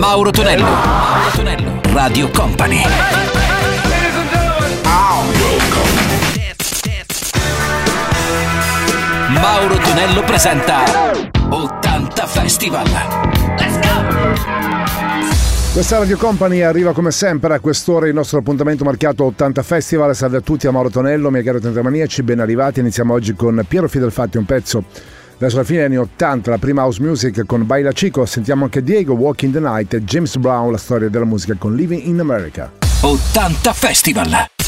Mauro Tonello. Mauro Tonello. Radio Company. Mauro Tonello presenta 80 Festival. Let's go! Questa Radio Company arriva come sempre a quest'ora il nostro appuntamento marchiato 80 Festival. Salve a tutti, a Mauro Tonello, mia cara Tentamaniaci, ben arrivati. Iniziamo oggi con Piero Fidelfatti, un pezzo verso la fine degli anni 80, la prima house music con Baila Chico, sentiamo anche Diego, Walking the Night e James Brown, la storia della musica con Living in America. 80 Festival!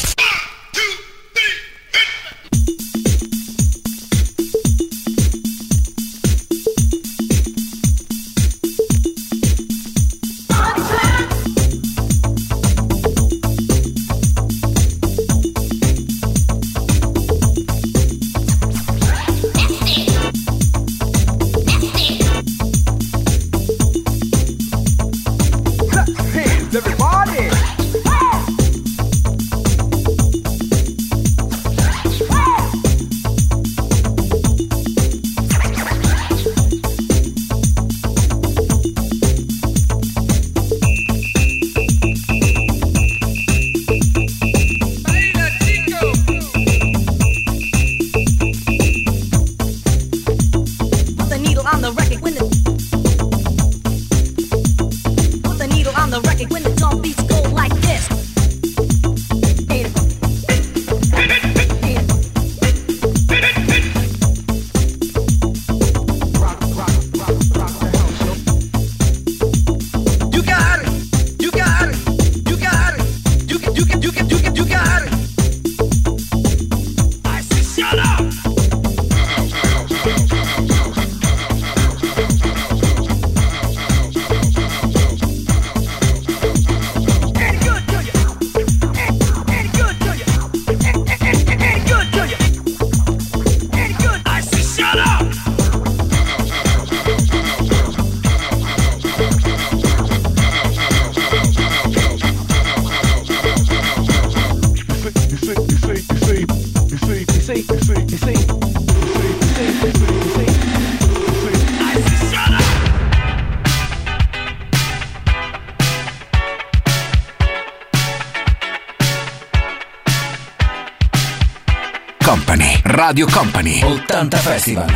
Company, Radio Company, 80 Festival.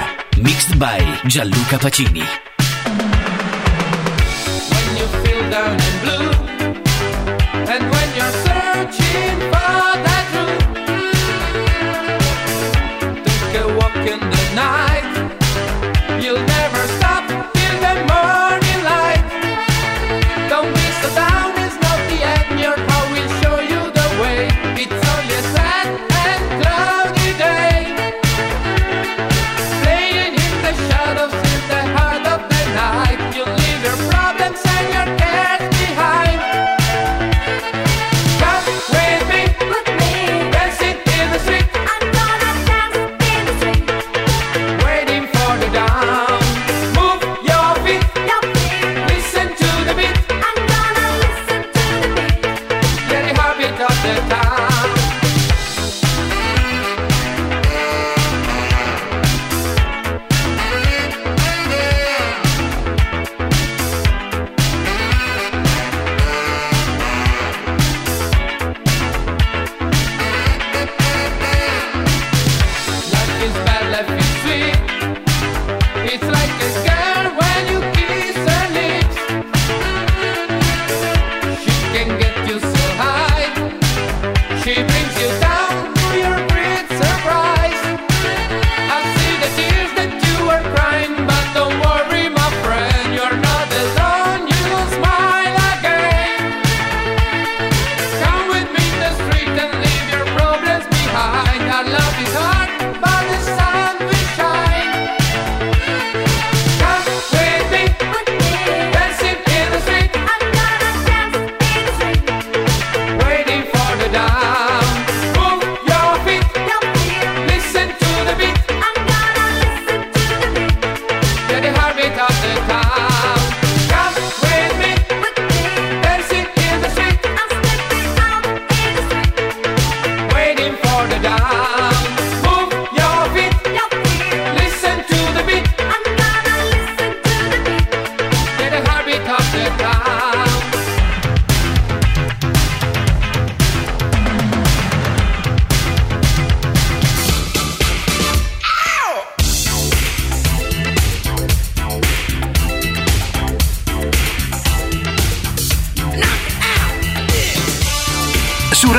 Mixed by Gianluca Pacini. When you feel down and blue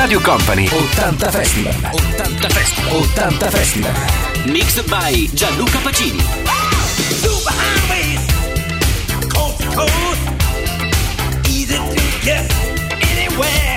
Radio Company. 80 Festival. 80 Festival. 80 Festival. Mixed by Gianluca Pacini. Super highways Coast to coast. Easy to get anywhere.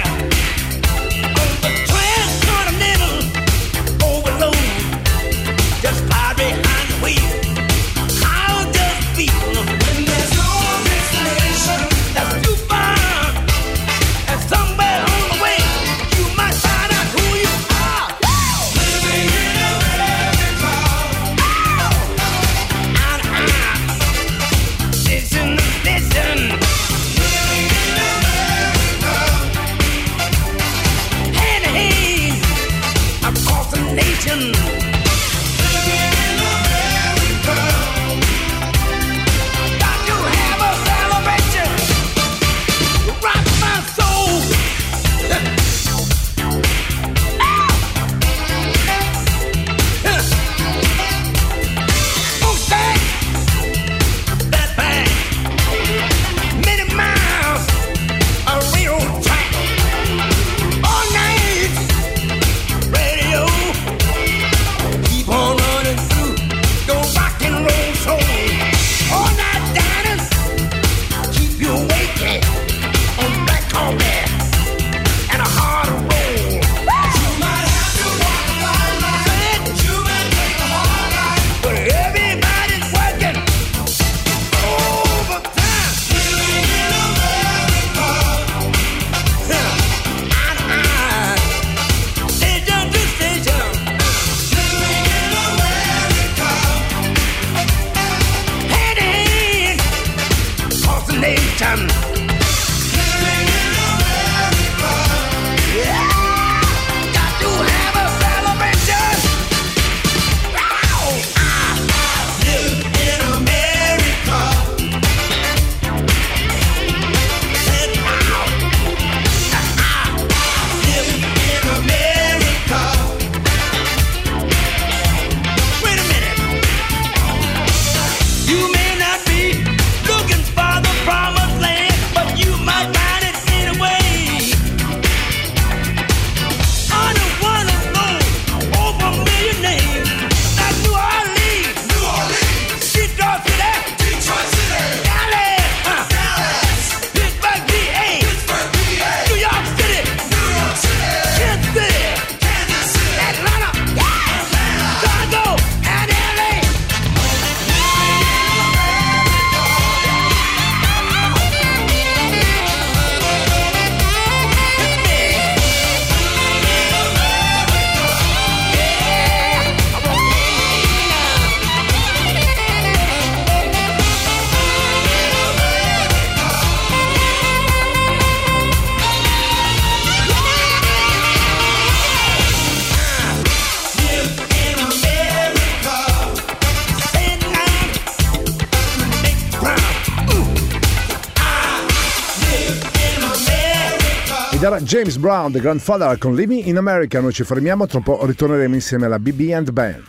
James Brown, The Grandfather con Living in America. Noi ci fermiamo, tra un po' ritorneremo insieme alla BB and Band.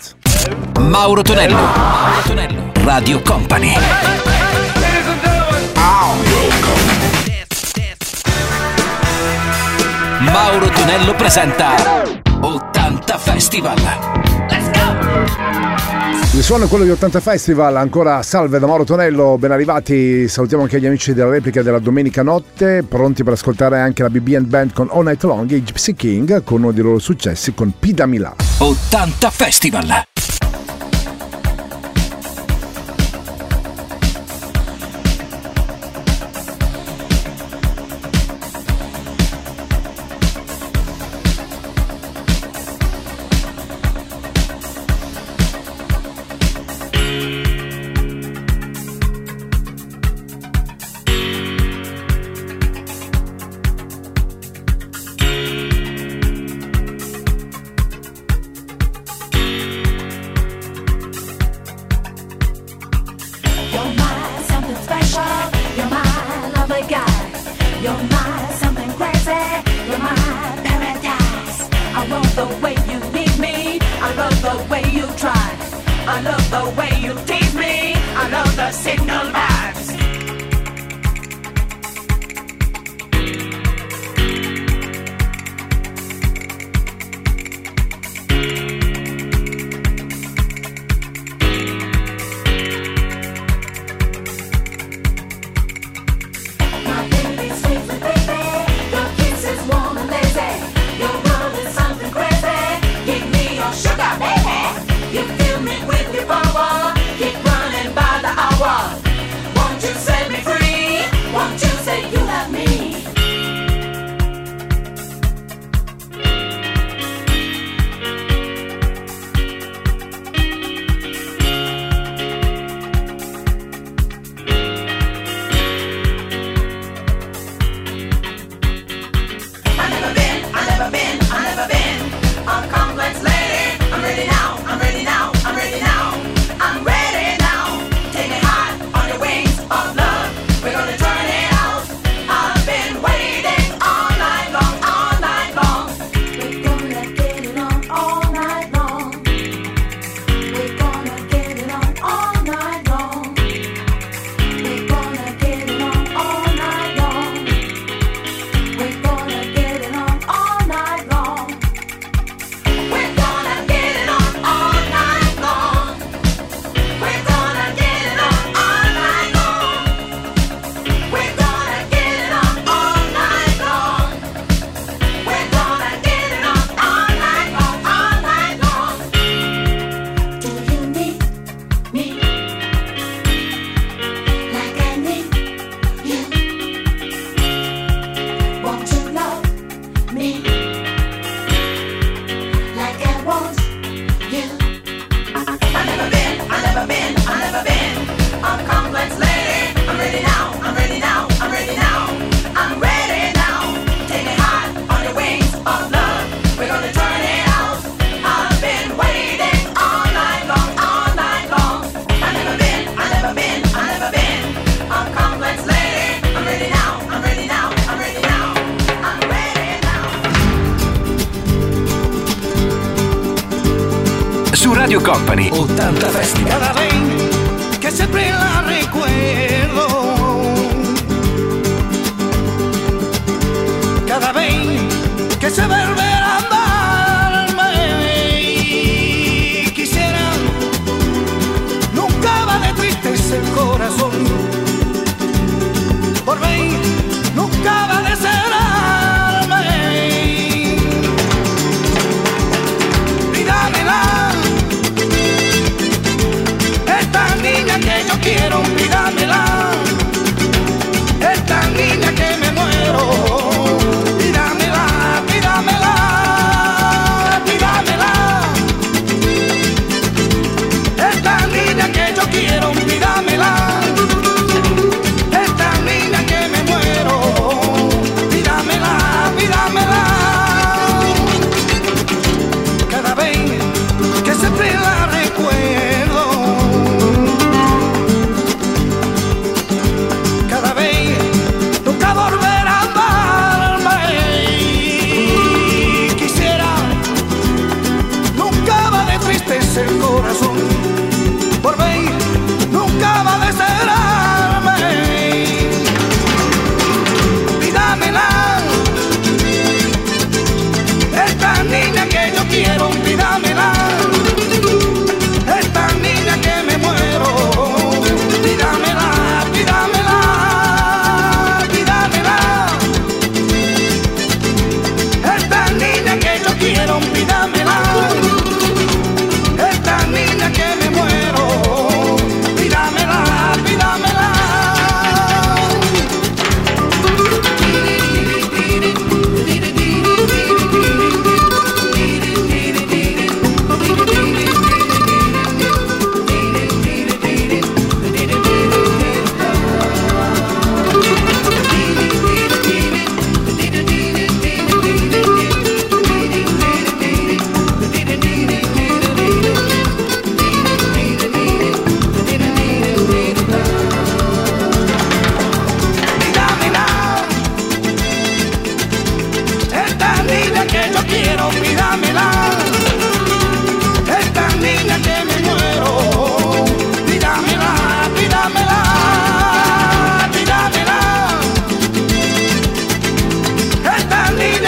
Mauro Tonello, Mauro Tonello, Radio Company. Mauro Tonello presenta 80 Festival. Let's go! Il suono è quello di 80 Festival, ancora salve da Mauro Tonello, ben arrivati, salutiamo anche gli amici della replica della domenica notte, pronti per ascoltare anche la BB Band con All Night Long e Gypsy King con uno dei loro successi con Pida Milà. 80 Festival!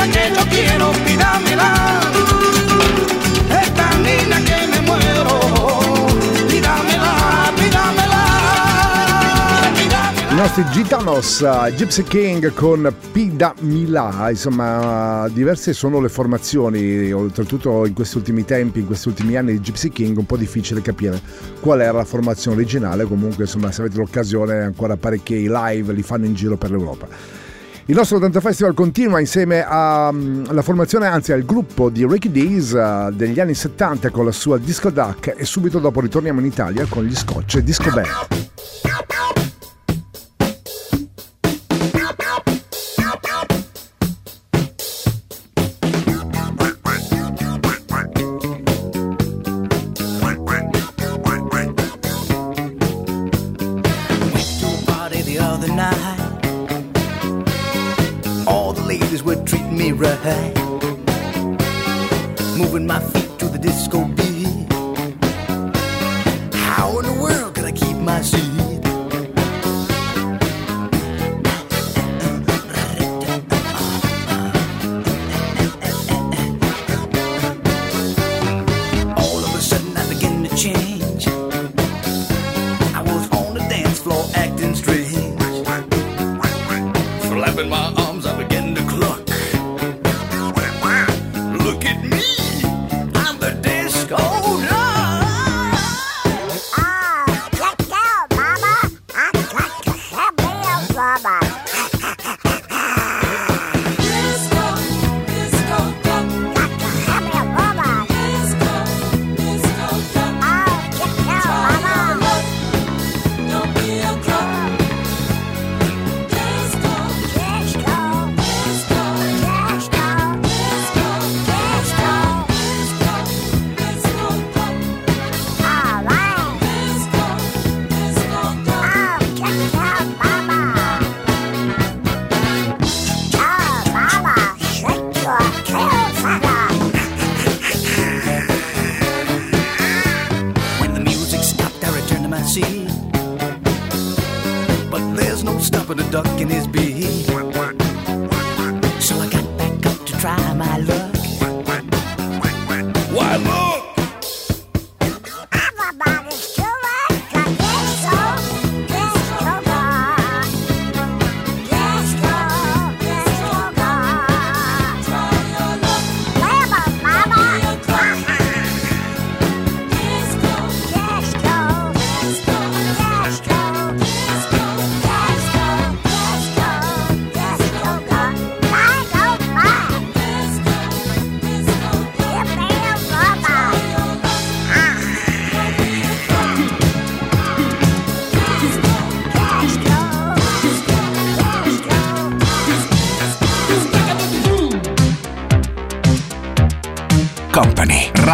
Niña que yo quiero, pídamela. Esta niña que me muero. Pídamela, pídamela, pídamela. I nostri gitanos, uh, Gypsy King con Pida Milà, insomma diverse sono le formazioni, oltretutto in questi ultimi tempi, in questi ultimi anni di Gypsy King un po' difficile capire qual era la formazione originale, comunque insomma se avete l'occasione ancora parecchi live li fanno in giro per l'Europa. Il nostro 80 Festival continua insieme mm, alla formazione, anzi al gruppo di Ricky Days uh, degli anni 70 con la sua Disco Duck e subito dopo ritorniamo in Italia con gli Scotch Disco Band.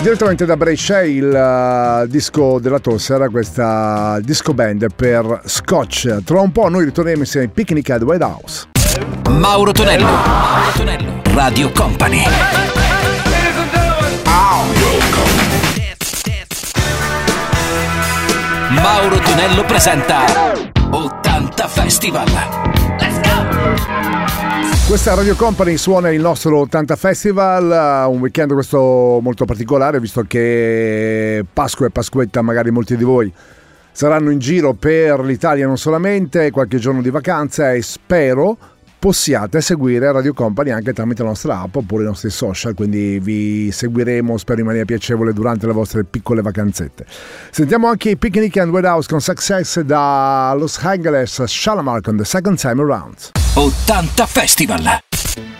Direttamente da Brescia il eh, disco della Tosse era questa disco band per Scotch. Tra un po' noi ritorneremo insieme ai Picnic at White House. Mauro Tonello, Mauro Tonello, Radio Company. Mauro Tonello presenta 80 Festival. Let's go! Questa Radio Company suona il nostro 80 Festival, eh, un weekend questo molto particolare visto che Pasqua e Pasquetta magari molti di voi saranno in giro per l'Italia non solamente, qualche giorno di vacanza e spero possiate seguire Radio Company anche tramite la nostra app oppure i nostri social, quindi vi seguiremo spero in maniera piacevole durante le vostre piccole vacanzette. Sentiamo anche i Picnic and White House con Success da Los Angeles, Shalamar con The Second Time Around. 80 Festival!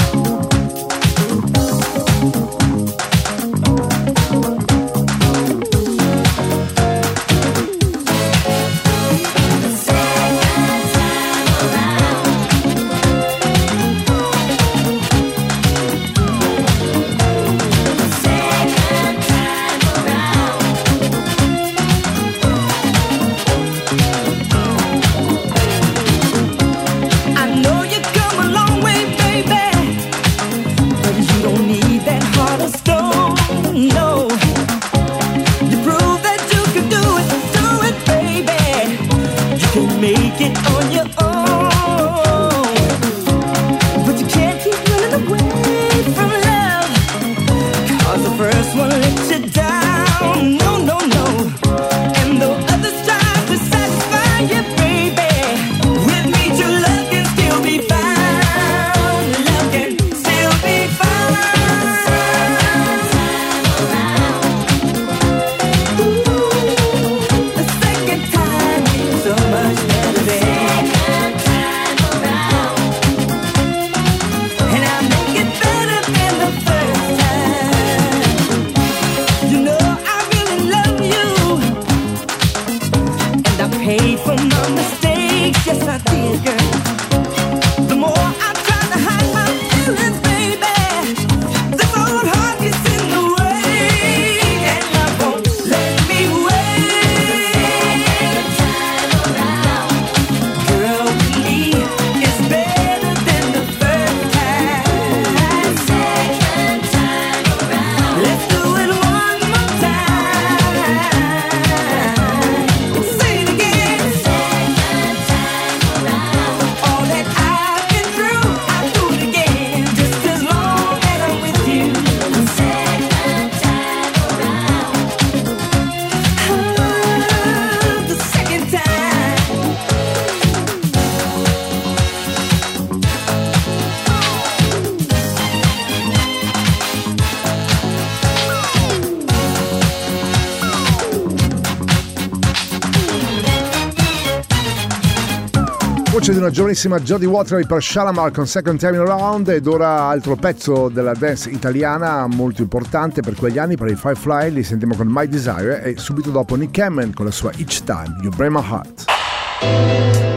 pezzo di una giovanissima Jodie Watery per Shalamar con Second Time Around ed ora altro pezzo della dance italiana molto importante per quegli anni per i Firefly li sentiamo con My Desire e subito dopo Nick Hammond con la sua Each Time You Break My Heart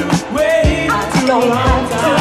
I don't have to.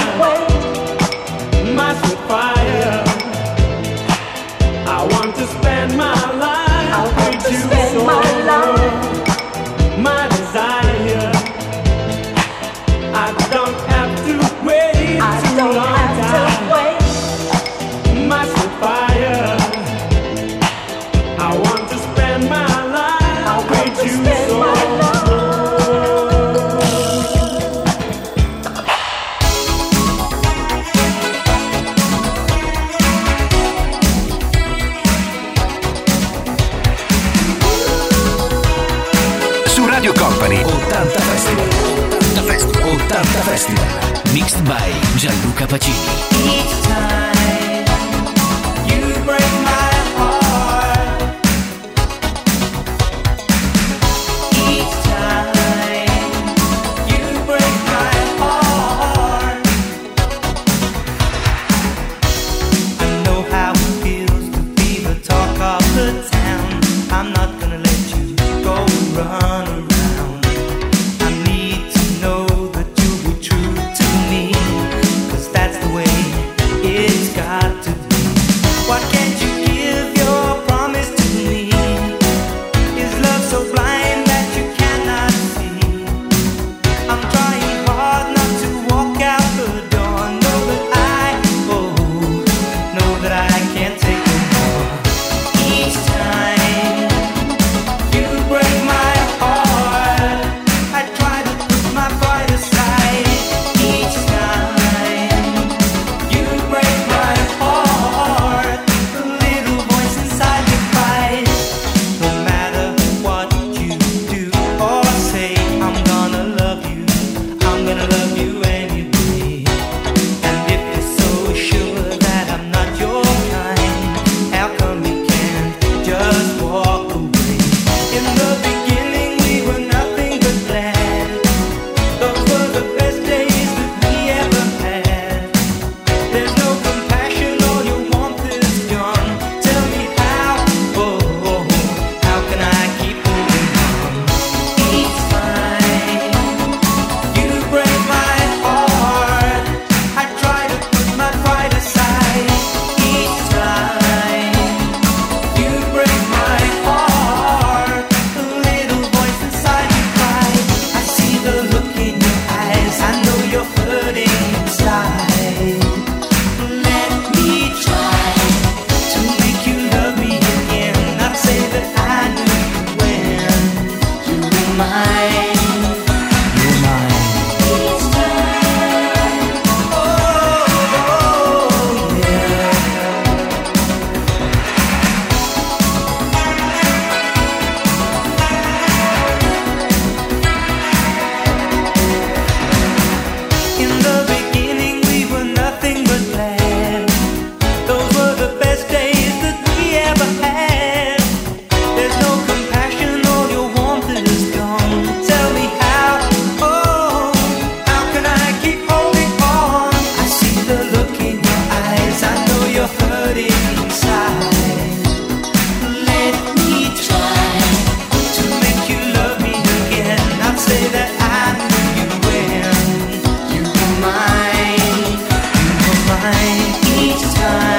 each time.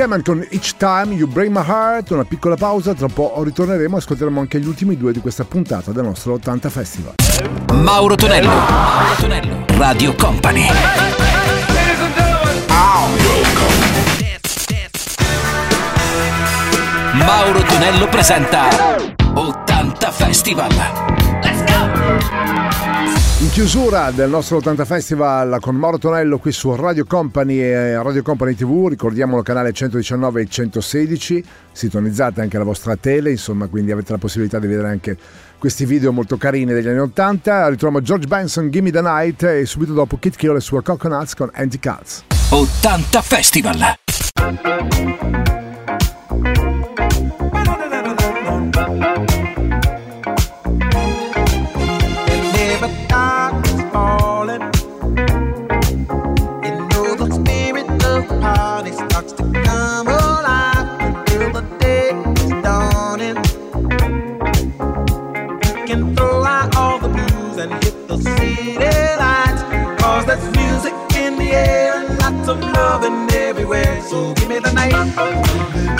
Cameron con Each Time You Break My Heart, una piccola pausa, tra un po' ritorneremo e ascolteremo anche gli ultimi due di questa puntata del nostro 80 Festival. Mauro Tonello, Mauro Tonello, Radio Company. Mauro Tonello presenta 80 Festival. Let's go! In chiusura del nostro 80 Festival con Moro Tonello qui su Radio Company e Radio Company TV, ricordiamo il canale 119 e 116, sintonizzate anche la vostra tele, insomma, quindi avete la possibilità di vedere anche questi video molto carini degli anni 80. Ritroviamo George Benson, Gimme the Night e subito dopo Kit Kill e sua Coconuts con Anti Cuts. 80 Festival! Night.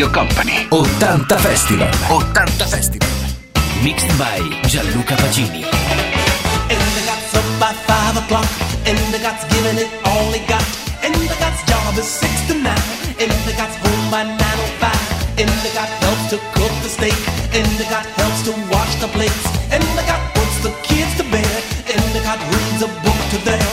Radio Company 80 Festival 80 Festival Mixed by Gianluca Pacini Endigat's up by five o'clock. Endigat's giving it all he got. Endigat's job is six to nine. Endigat's home by nine o five. Endigat helps to cook the steak. Endigat helps to wash the plates. Endigat puts the kids to bed. Endigat reads a book to them.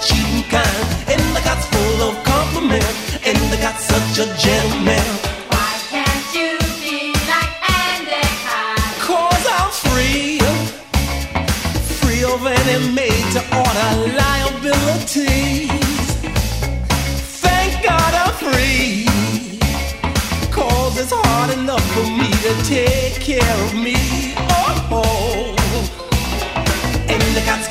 Endigat's not the cheating kind. Endigat's full of compliment. Endigat's such a gentleman. Why can't you be like Endicott? Cause I'm free. Free of any made to order liabilities. Thank God I'm free. Cause it's hard enough for me to take care of me.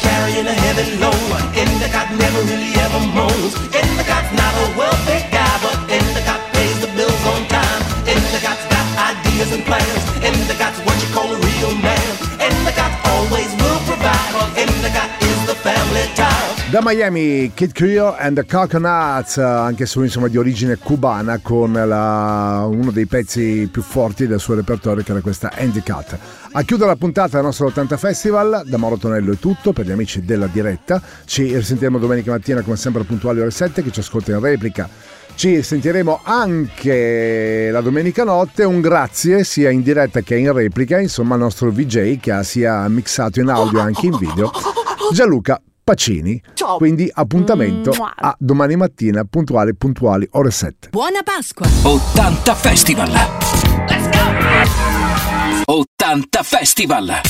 Carrying a heavy load. Endicott never really ever moans. Endicott's not a wealthy guy, but Endicott pays the bills on time. Endicott's got ideas and plans. Endicott's what you call a real man. Endicott always will provide. Endicott is the family tie. Da Miami, Kid Creole and the Coconuts, eh, anche se insomma di origine cubana, con la- uno dei pezzi più forti del suo repertorio che era questa Andy. A chiudere la puntata del nostro 80 Festival, da Mauro Tonello è tutto per gli amici della diretta. Ci risentiremo domenica mattina come sempre puntuali ore 7, chi ci ascolta in replica. Ci sentiremo anche la domenica notte. Un grazie sia in diretta che in replica, insomma, al nostro VJ che ha sia mixato in audio anche in video, Gianluca Pacini. Quindi appuntamento Mua. a domani mattina, puntuali, puntuali, ore 7. Buona Pasqua! 80 Festival 80 Festival